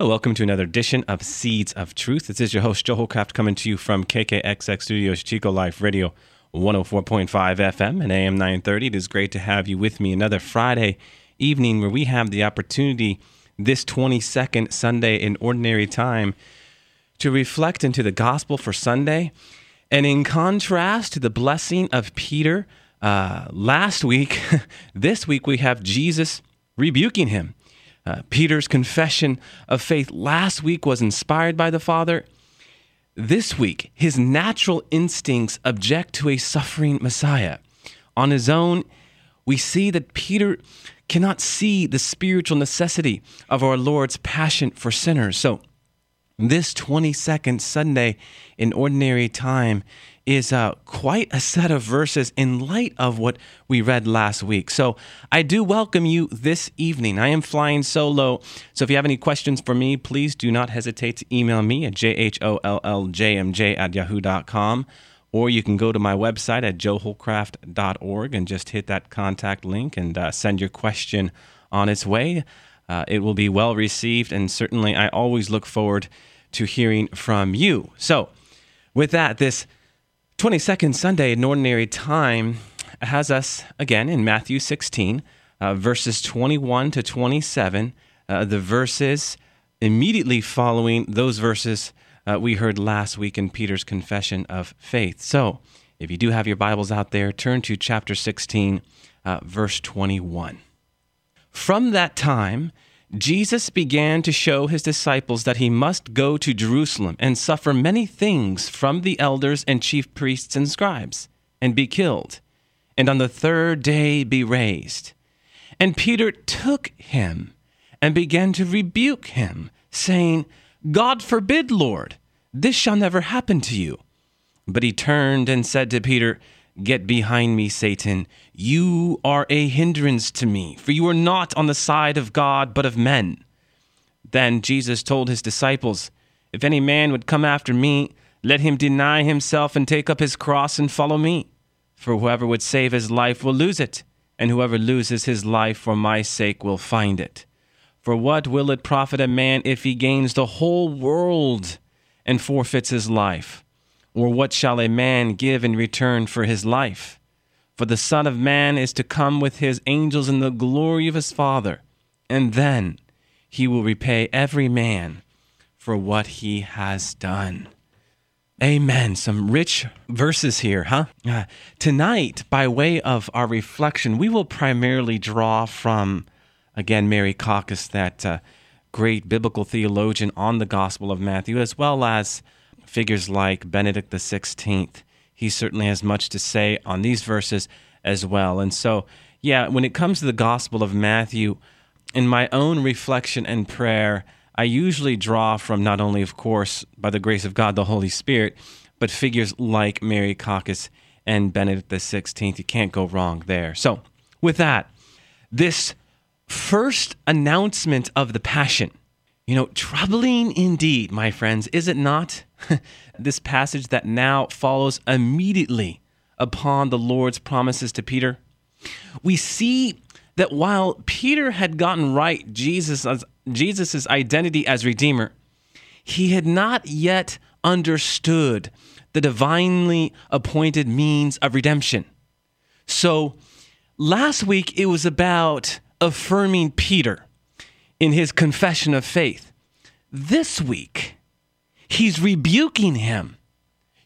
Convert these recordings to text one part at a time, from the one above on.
Well, welcome to another edition of Seeds of Truth. This is your host, Joe Holcraft, coming to you from KKXX Studios, Chico Life Radio, 104.5 FM and AM 930. It is great to have you with me another Friday evening where we have the opportunity this 22nd Sunday in Ordinary Time to reflect into the gospel for Sunday. And in contrast to the blessing of Peter uh, last week, this week we have Jesus rebuking him. Uh, Peter's confession of faith last week was inspired by the Father. This week, his natural instincts object to a suffering Messiah. On his own, we see that Peter cannot see the spiritual necessity of our Lord's passion for sinners. So, this 22nd Sunday in ordinary time is uh, quite a set of verses in light of what we read last week. So I do welcome you this evening. I am flying solo. So if you have any questions for me, please do not hesitate to email me at jholljmj at yahoo.com. Or you can go to my website at joeholcraft.org and just hit that contact link and uh, send your question on its way. Uh, it will be well received, and certainly I always look forward to hearing from you. So, with that, this 22nd Sunday in Ordinary Time has us again in Matthew 16, uh, verses 21 to 27, uh, the verses immediately following those verses uh, we heard last week in Peter's confession of faith. So, if you do have your Bibles out there, turn to chapter 16, uh, verse 21. From that time, Jesus began to show his disciples that he must go to Jerusalem and suffer many things from the elders and chief priests and scribes, and be killed, and on the third day be raised. And Peter took him and began to rebuke him, saying, God forbid, Lord, this shall never happen to you. But he turned and said to Peter, Get behind me, Satan. You are a hindrance to me, for you are not on the side of God, but of men. Then Jesus told his disciples, If any man would come after me, let him deny himself and take up his cross and follow me. For whoever would save his life will lose it, and whoever loses his life for my sake will find it. For what will it profit a man if he gains the whole world and forfeits his life? Or what shall a man give in return for his life? For the Son of Man is to come with his angels in the glory of his Father, and then he will repay every man for what he has done. Amen. Some rich verses here, huh? Uh, tonight, by way of our reflection, we will primarily draw from, again, Merikakis, that uh, great biblical theologian on the Gospel of Matthew, as well as figures like Benedict XVI. He certainly has much to say on these verses as well. And so, yeah, when it comes to the Gospel of Matthew, in my own reflection and prayer, I usually draw from not only, of course, by the grace of God, the Holy Spirit, but figures like Merikakis and Benedict XVI. You can't go wrong there. So, with that, this first announcement of the Passion, you know, troubling indeed, my friends, is it not? this passage that now follows immediately upon the Lord's promises to Peter. We see that while Peter had gotten right Jesus Jesus's identity as redeemer, he had not yet understood the divinely appointed means of redemption. So, last week it was about affirming Peter in his confession of faith. This week, He's rebuking him.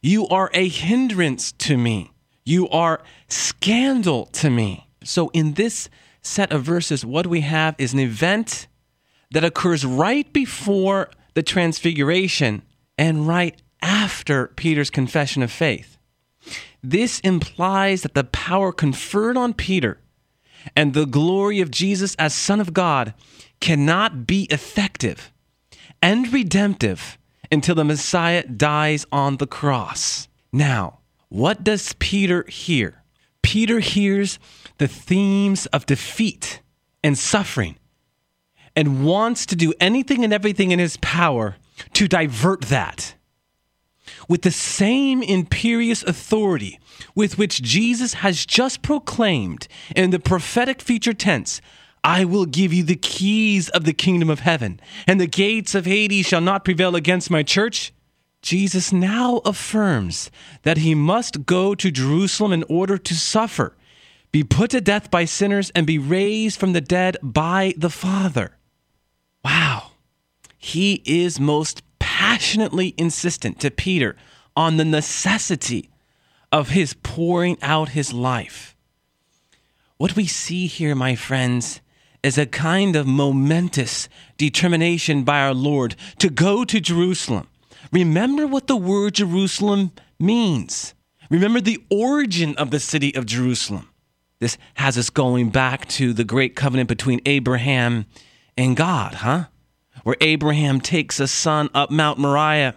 You are a hindrance to me. You are scandal to me. So, in this set of verses, what we have is an event that occurs right before the transfiguration and right after Peter's confession of faith. This implies that the power conferred on Peter and the glory of Jesus as Son of God cannot be effective and redemptive until the Messiah dies on the cross. Now, what does Peter hear? Peter hears the themes of defeat and suffering and wants to do anything and everything in his power to divert that. With the same imperious authority with which Jesus has just proclaimed in the prophetic future tense, I will give you the keys of the kingdom of heaven, and the gates of Hades shall not prevail against my church. Jesus now affirms that he must go to Jerusalem in order to suffer, be put to death by sinners, and be raised from the dead by the Father. Wow. He is most passionately insistent to Peter on the necessity of his pouring out his life. What we see here, my friends, is a kind of momentous determination by our Lord to go to Jerusalem Remember what the word Jerusalem means. Remember the origin of the city of Jerusalem. This has us going back to the great covenant between Abraham and God, huh? Where Abraham takes a son up Mount Moriah,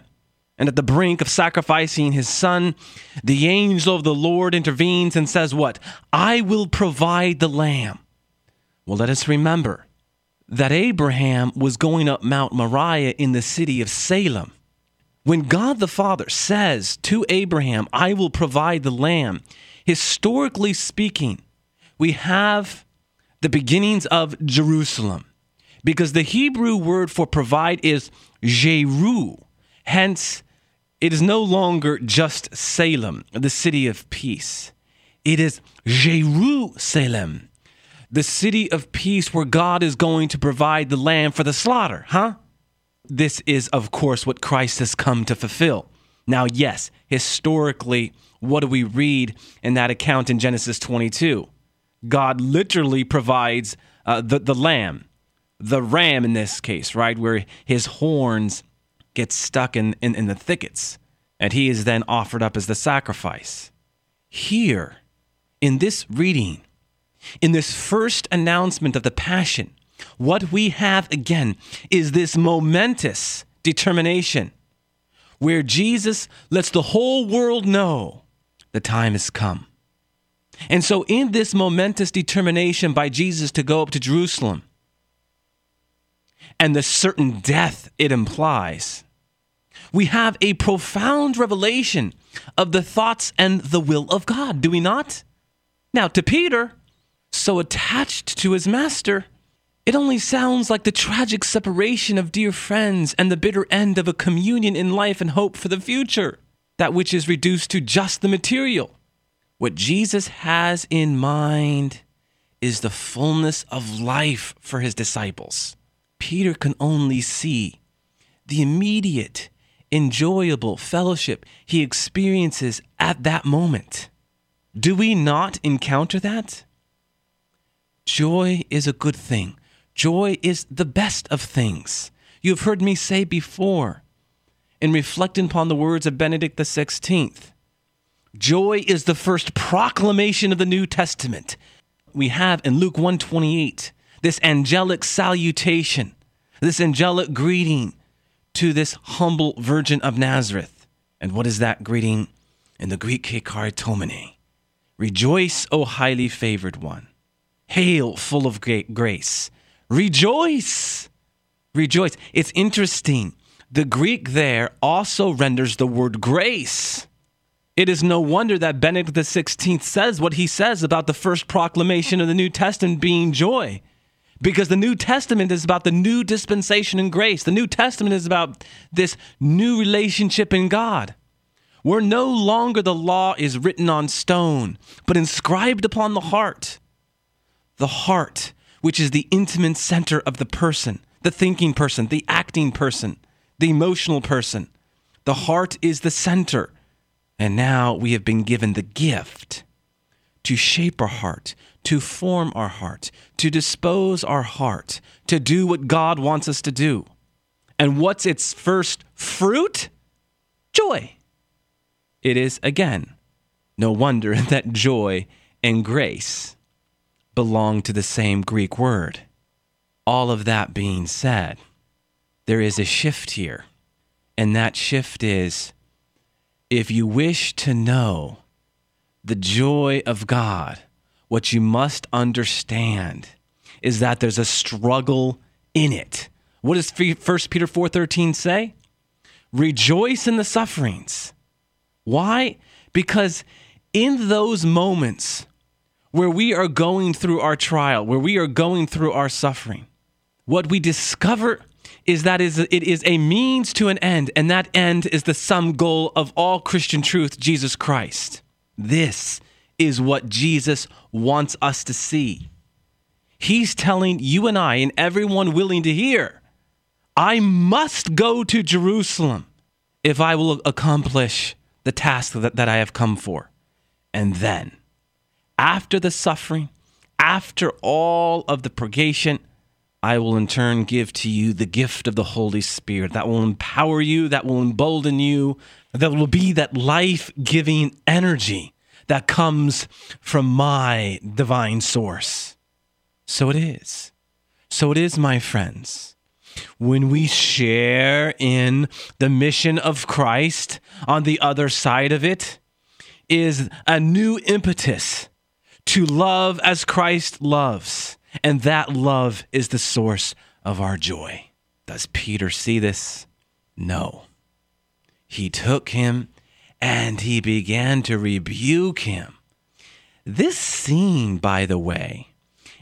and at the brink of sacrificing his son, the angel of the Lord intervenes and says, What? I will provide the lamb. Well, let us remember that Abraham was going up Mount Moriah in the city of Salem. When God the Father says to Abraham, I will provide the lamb, historically speaking, we have the beginnings of Jerusalem because the Hebrew word for provide is Jeru. Hence, it is no longer just Salem, the city of peace. It is Jerusalem, the city of peace where God is going to provide the lamb for the slaughter, huh? this is, of course, what Christ has come to fulfill. Now, yes, historically, what do we read in that account in Genesis 22? God literally provides uh, the, the lamb, the ram in this case, right, where his horns get stuck in, in, in the thickets, and he is then offered up as the sacrifice. Here, in this reading, in this first announcement of the Passion, what we have again is this momentous determination where Jesus lets the whole world know the time has come. And so, in this momentous determination by Jesus to go up to Jerusalem and the certain death it implies, we have a profound revelation of the thoughts and the will of God, do we not? Now, to Peter, so attached to his master, it only sounds like the tragic separation of dear friends and the bitter end of a communion in life and hope for the future, that which is reduced to just the material. What Jesus has in mind is the fullness of life for his disciples. Peter can only see the immediate, enjoyable fellowship he experiences at that moment. Do we not encounter that? Joy is a good thing Joy is the best of things. You have heard me say before, in reflecting upon the words of Benedict XVI. Joy is the first proclamation of the New Testament. We have in Luke 128 this angelic salutation, this angelic greeting to this humble virgin of Nazareth. And what is that greeting? In the Greek, Kecharitomene. Rejoice, O highly favored one. Hail, full of great grace. Rejoice. Rejoice. It's interesting. The Greek there also renders the word grace. It is no wonder that Benedict XVI says what he says about the first proclamation of the New Testament being joy. Because the New Testament is about the new dispensation in grace. The New Testament is about this new relationship in God, where no longer the law is written on stone, but inscribed upon the heart. The heart which is the intimate center of the person, the thinking person, the acting person, the emotional person. The heart is the center. And now we have been given the gift to shape our heart, to form our heart, to dispose our heart, to do what God wants us to do. And what's its first fruit? Joy. It is, again, no wonder that joy and grace belong to the same Greek word. All of that being said, there is a shift here. And that shift is if you wish to know the joy of God, what you must understand is that there's a struggle in it. What does 1 Peter 4:13 say? Rejoice in the sufferings. Why? Because in those moments where we are going through our trial, where we are going through our suffering, what we discover is that is it is a means to an end, and that end is the sum goal of all Christian truth, Jesus Christ. This is what Jesus wants us to see. He's telling you and I, and everyone willing to hear, I must go to Jerusalem if I will accomplish the task that, that I have come for. And then, after the suffering, after all of the purgation, I will in turn give to you the gift of the Holy Spirit that will empower you, that will embolden you, that will be that life giving energy that comes from my divine source. So it is. So it is, my friends. When we share in the mission of Christ, on the other side of it is a new impetus to love as Christ loves. And that love is the source of our joy. Does Peter see this? No. He took him and he began to rebuke him. This scene, by the way,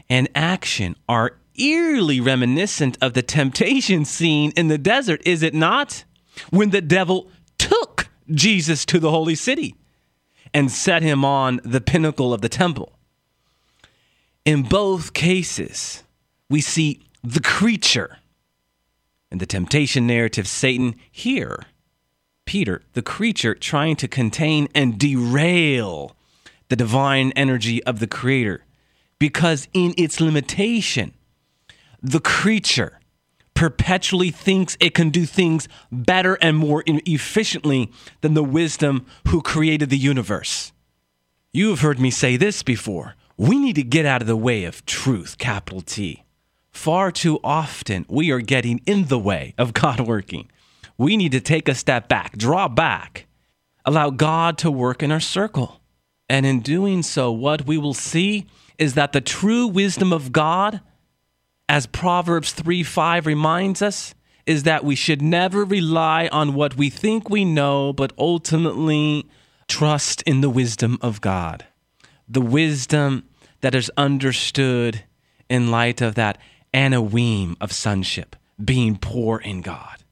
and action are eerily reminiscent of the temptation scene in the desert, is it not? When the devil took Jesus to the holy city and set him on the pinnacle of the temple. In both cases, we see the creature. In the temptation narrative, Satan here, Peter, the creature trying to contain and derail the divine energy of the Creator. Because in its limitation, the creature perpetually thinks it can do things better and more efficiently than the wisdom who created the universe. You have heard me say this before. We need to get out of the way of truth, capital T. Far too often, we are getting in the way of God working. We need to take a step back, draw back, allow God to work in our circle. And in doing so, what we will see is that the true wisdom of God, as Proverbs 3 5 reminds us, is that we should never rely on what we think we know, but ultimately trust in the wisdom of God the wisdom that is understood in light of that anawim of sonship, being poor in God.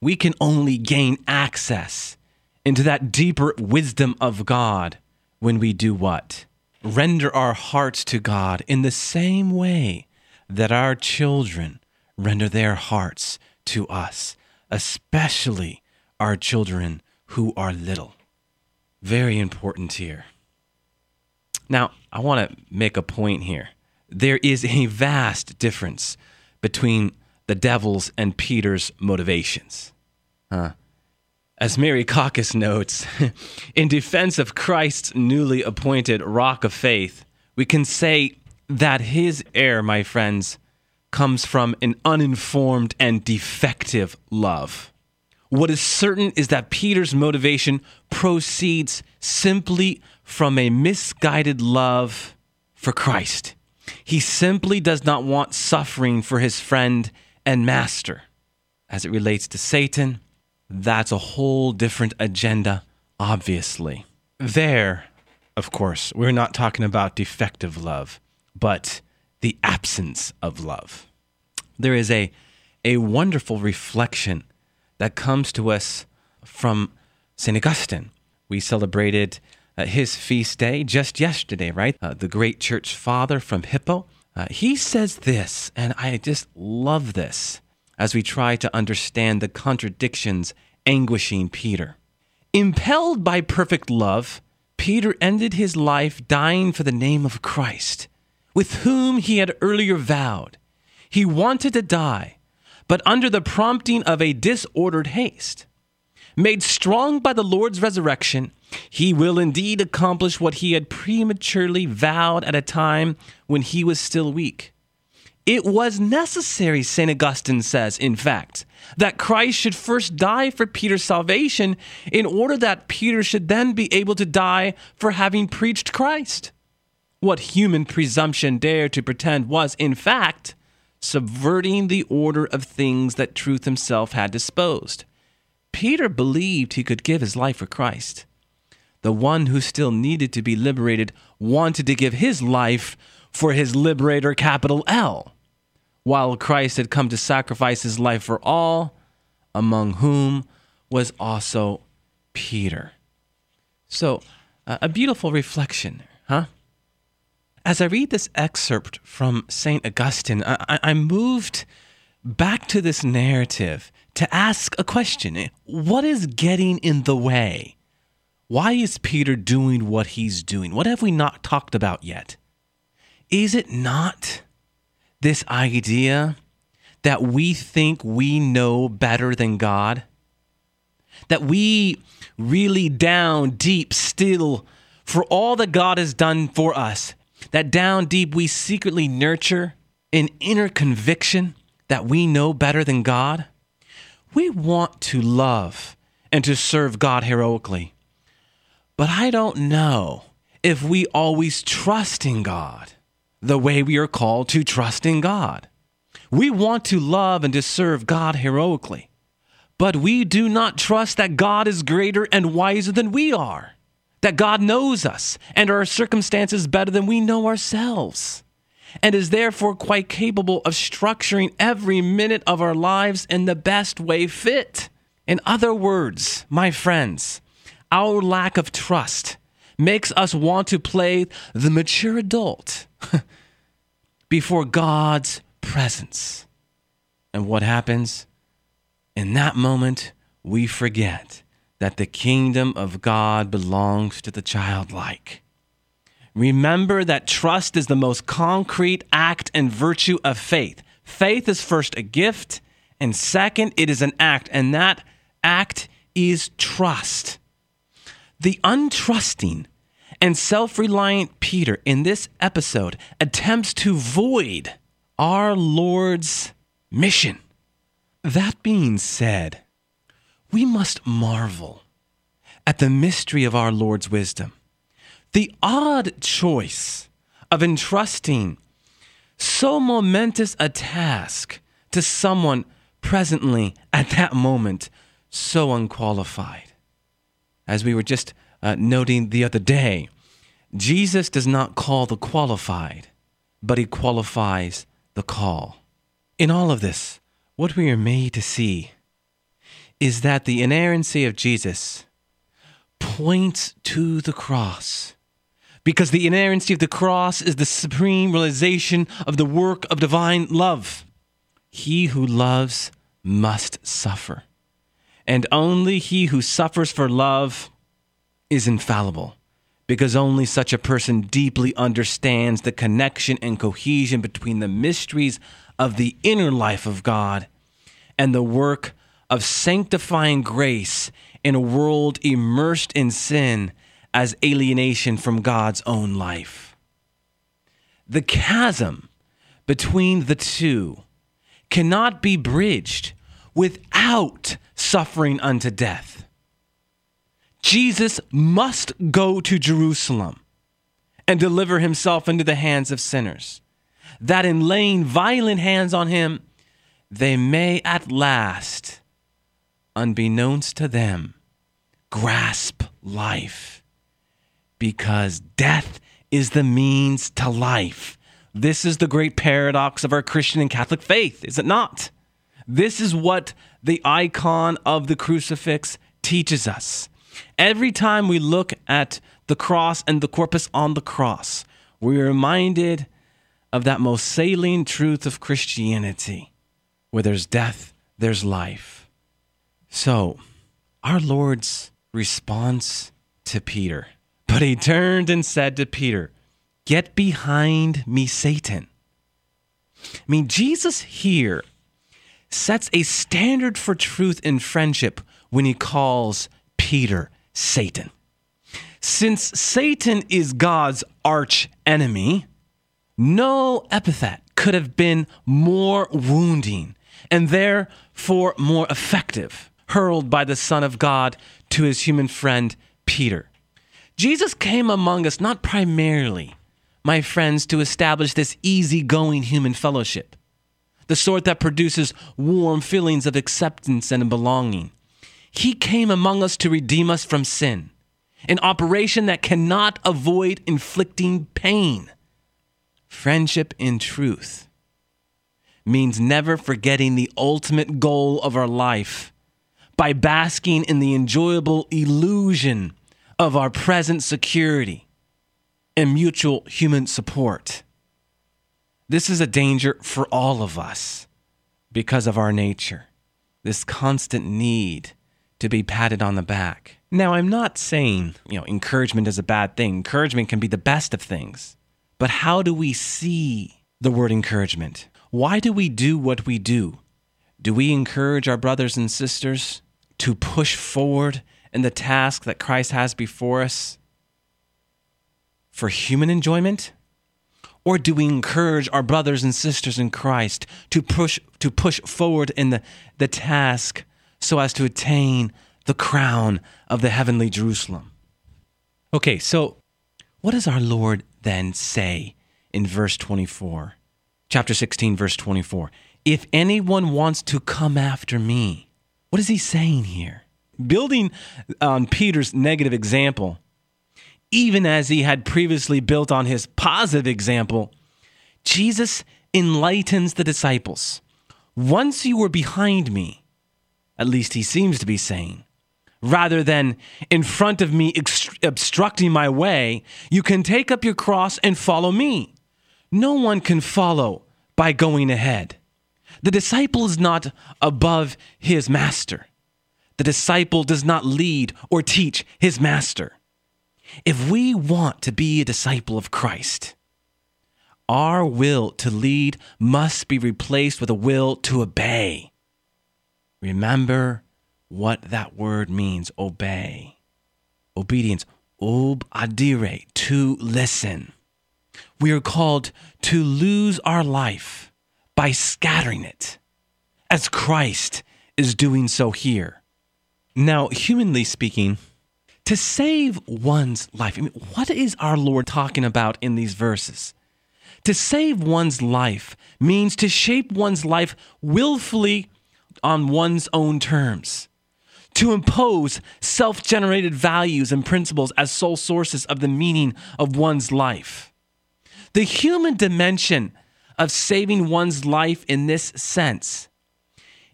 We can only gain access into that deeper wisdom of God when we do what? Render our hearts to God in the same way that our children render their hearts to us, especially our children who are little. Very important here. Now, I want to make a point here. There is a vast difference between the devil's and Peter's motivations. Uh, as Merikakis notes, in defense of Christ's newly appointed rock of faith, we can say that his error, my friends, comes from an uninformed and defective love. What is certain is that Peter's motivation proceeds simply from a misguided love for Christ. He simply does not want suffering for his friend and master. As it relates to Satan, that's a whole different agenda, obviously. There, of course, we're not talking about defective love, but the absence of love. There is a, a wonderful reflection that comes to us from St. Augustine. We celebrated his feast day just yesterday, right? Uh, the great church father from Hippo. Uh, he says this, and I just love this as we try to understand the contradictions anguishing Peter. Impelled by perfect love, Peter ended his life dying for the name of Christ, with whom he had earlier vowed. He wanted to die, but under the prompting of a disordered haste. Made strong by the Lord's resurrection, he will indeed accomplish what he had prematurely vowed at a time when he was still weak. It was necessary, St. Augustine says, in fact, that Christ should first die for Peter's salvation in order that Peter should then be able to die for having preached Christ. What human presumption dared to pretend was, in fact, subverting the order of things that truth himself had disposed. Peter believed he could give his life for Christ. The one who still needed to be liberated wanted to give his life for his liberator, capital L while Christ had come to sacrifice his life for all, among whom was also Peter. So, uh, a beautiful reflection, huh? As I read this excerpt from St. Augustine, I- I'm moved back to this narrative to ask a question What is getting in the way? Why is Peter doing what he's doing? What have we not talked about yet? Is it not this idea that we think we know better than God? That we really down deep still, for all that God has done for us, that down deep we secretly nurture an inner conviction that we know better than God? We want to love and to serve God heroically. But I don't know if we always trust in God the way we are called to trust in God. We want to love and to serve God heroically, but we do not trust that God is greater and wiser than we are, that God knows us and our circumstances better than we know ourselves, and is therefore quite capable of structuring every minute of our lives in the best way fit. In other words, my friends, our lack of trust makes us want to play the mature adult before God's presence. And what happens? In that moment, we forget that the kingdom of God belongs to the childlike. Remember that trust is the most concrete act and virtue of faith. Faith is first a gift, and second, it is an act, and that act is trust. The untrusting and self reliant Peter in this episode attempts to void our Lord's mission. That being said, we must marvel at the mystery of our Lord's wisdom. The odd choice of entrusting so momentous a task to someone presently at that moment so unqualified. As we were just uh, noting the other day, Jesus does not call the qualified, but he qualifies the call. In all of this, what we are made to see is that the inerrancy of Jesus points to the cross. Because the inerrancy of the cross is the supreme realization of the work of divine love. He who loves must suffer. And only he who suffers for love is infallible because only such a person deeply understands the connection and cohesion between the mysteries of the inner life of God and the work of sanctifying grace in a world immersed in sin as alienation from God's own life. The chasm between the two cannot be bridged without suffering unto death. Jesus must go to Jerusalem and deliver himself into the hands of sinners, that in laying violent hands on him, they may at last, unbeknownst to them, grasp life. Because death is the means to life. This is the great paradox of our Christian and Catholic faith, is it not? This is what the icon of the crucifix teaches us. Every time we look at the cross and the corpus on the cross, we're reminded of that most salient truth of Christianity where there's death, there's life. So, our Lord's response to Peter. But he turned and said to Peter, Get behind me, Satan. I mean, Jesus here sets a standard for truth in friendship when he calls Peter Satan. Since Satan is God's arch enemy, no epithet could have been more wounding and therefore more effective, hurled by the Son of God to his human friend Peter. Jesus came among us not primarily, my friends, to establish this easygoing human fellowship, the sort that produces warm feelings of acceptance and belonging. He came among us to redeem us from sin, an operation that cannot avoid inflicting pain. Friendship in truth means never forgetting the ultimate goal of our life by basking in the enjoyable illusion of our present security and mutual human support. This is a danger for all of us because of our nature, this constant need to be patted on the back. Now, I'm not saying, you know, encouragement is a bad thing. Encouragement can be the best of things. But how do we see the word encouragement? Why do we do what we do? Do we encourage our brothers and sisters to push forward in the task that Christ has before us for human enjoyment? Or do we encourage our brothers and sisters in Christ to push to push forward in the, the task so as to attain the crown of the heavenly Jerusalem? Okay, so what does our Lord then say in verse 24? Chapter 16, verse 24. If anyone wants to come after me, what is he saying here? Building on Peter's negative example, even as he had previously built on his positive example, Jesus enlightens the disciples. Once you were behind me, at least he seems to be saying, rather than in front of me obstructing my way, you can take up your cross and follow me. No one can follow by going ahead. The disciple is not above his master. The disciple does not lead or teach his master. If we want to be a disciple of Christ, our will to lead must be replaced with a will to obey. Remember what that word means obey. Obedience, ob adire, to listen. We are called to lose our life by scattering it, as Christ is doing so here. Now, humanly speaking, to save one's life, I mean, what is our Lord talking about in these verses? To save one's life means to shape one's life willfully on one's own terms to impose self generated values and principles as sole sources of the meaning of one's life. The human dimension of saving one's life in this sense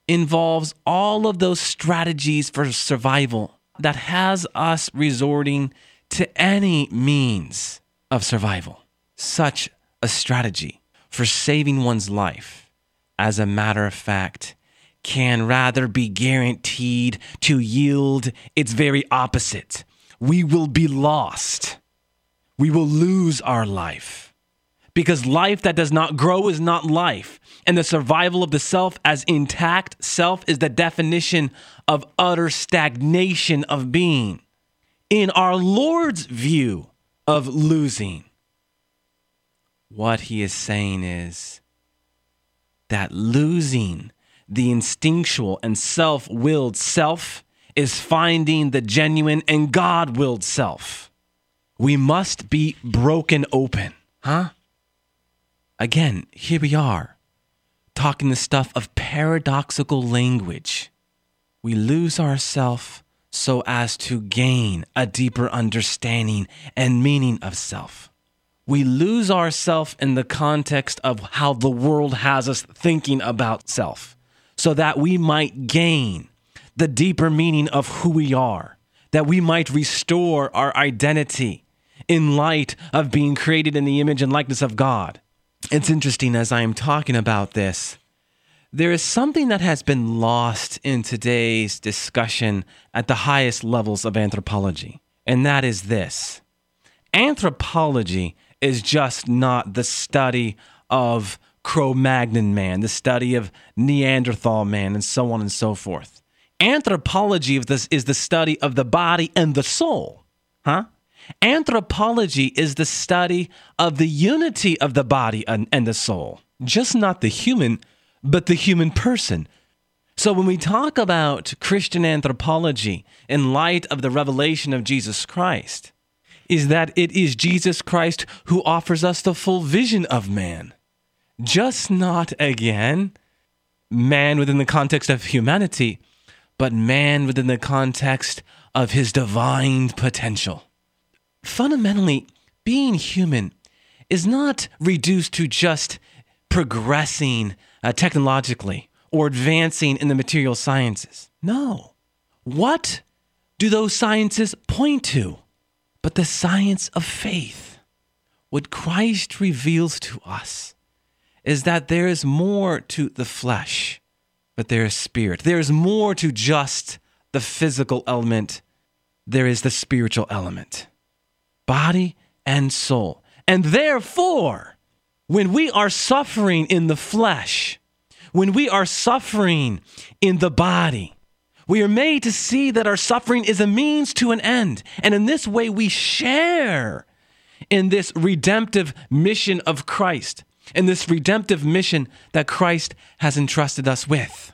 involves all of those strategies for survival that has us resorting to any means of survival. Such a strategy for saving one's life, as a matter of fact, can rather be guaranteed to yield its very opposite. We will be lost. We will lose our life. Because life that does not grow is not life. And the survival of the self as intact self is the definition of utter stagnation of being. In our Lord's view of losing, what he is saying is that losing the instinctual and self willed self is finding the genuine and God willed self. We must be broken open, huh? Again, here we are, talking the stuff of paradoxical language. We lose ourself so as to gain a deeper understanding and meaning of self. We lose ourself in the context of how the world has us thinking about self so that we might gain the deeper meaning of who we are, that we might restore our identity in light of being created in the image and likeness of God. It's interesting as I am talking about this, there is something that has been lost in today's discussion at the highest levels of anthropology, and that is this anthropology is just not the study of Cro Magnon man, the study of Neanderthal man, and so on and so forth. Anthropology is the study of the body and the soul. Huh? Anthropology is the study of the unity of the body and, and the soul. just not the human, but the human person. So when we talk about Christian anthropology in light of the revelation of Jesus Christ, is that it is Jesus Christ who offers us the full vision of man. Just not again man within the context of humanity, but man within the context of his divine potential. Fundamentally, being human is not reduced to just progressing uh, technologically or advancing in the material sciences. No. What do those sciences point to? But the science of faith. What Christ reveals to us is that there is more to the flesh, but there is spirit. There is more to just the physical element, there is the spiritual element, body and soul. And therefore, when we are suffering in the flesh, when we are suffering in the body, we are made to see that our suffering is a means to an end. And in this way, we share in this redemptive mission of Christ, in this redemptive mission that Christ has entrusted us with.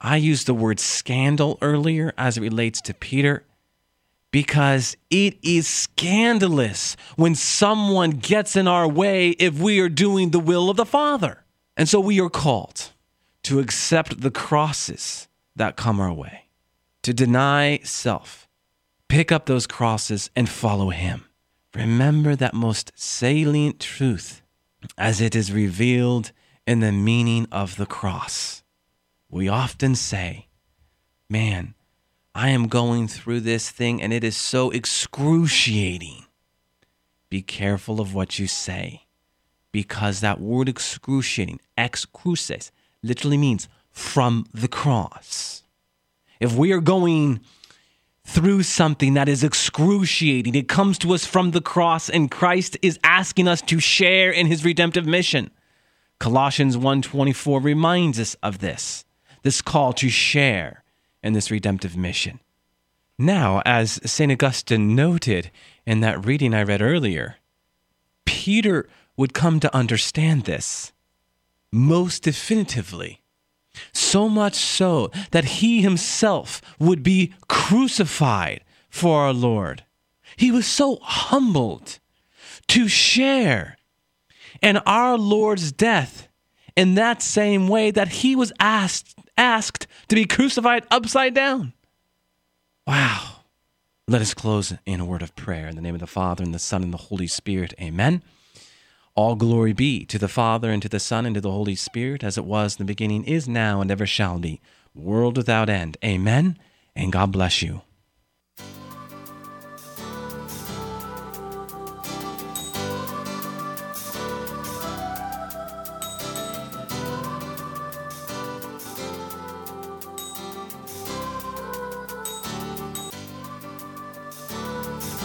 I used the word scandal earlier as it relates to Peter because it is scandalous when someone gets in our way if we are doing the will of the Father. And so we are called to accept the crosses that come our way, to deny self, pick up those crosses and follow Him. Remember that most salient truth as it is revealed in the meaning of the cross. We often say, Man, I am going through this thing and it is so excruciating. Be careful of what you say because that word excruciating, excruces, literally means from the cross. If we are going through something that is excruciating, it comes to us from the cross and Christ is asking us to share in his redemptive mission. Colossians 1:24 reminds us of this. This call to share in this redemptive mission. Now, as St. Augustine noted in that reading I read earlier, Peter would come to understand this most definitively. So much so that he himself would be crucified for our Lord. He was so humbled to share in our Lord's death in that same way that he was asked asked to be crucified upside down. Wow. Let us close in a word of prayer in the name of the Father and the Son and the Holy Spirit. Amen. All glory be to the Father, and to the Son, and to the Holy Spirit, as it was in the beginning, is now, and ever shall be, world without end. Amen. And God bless you.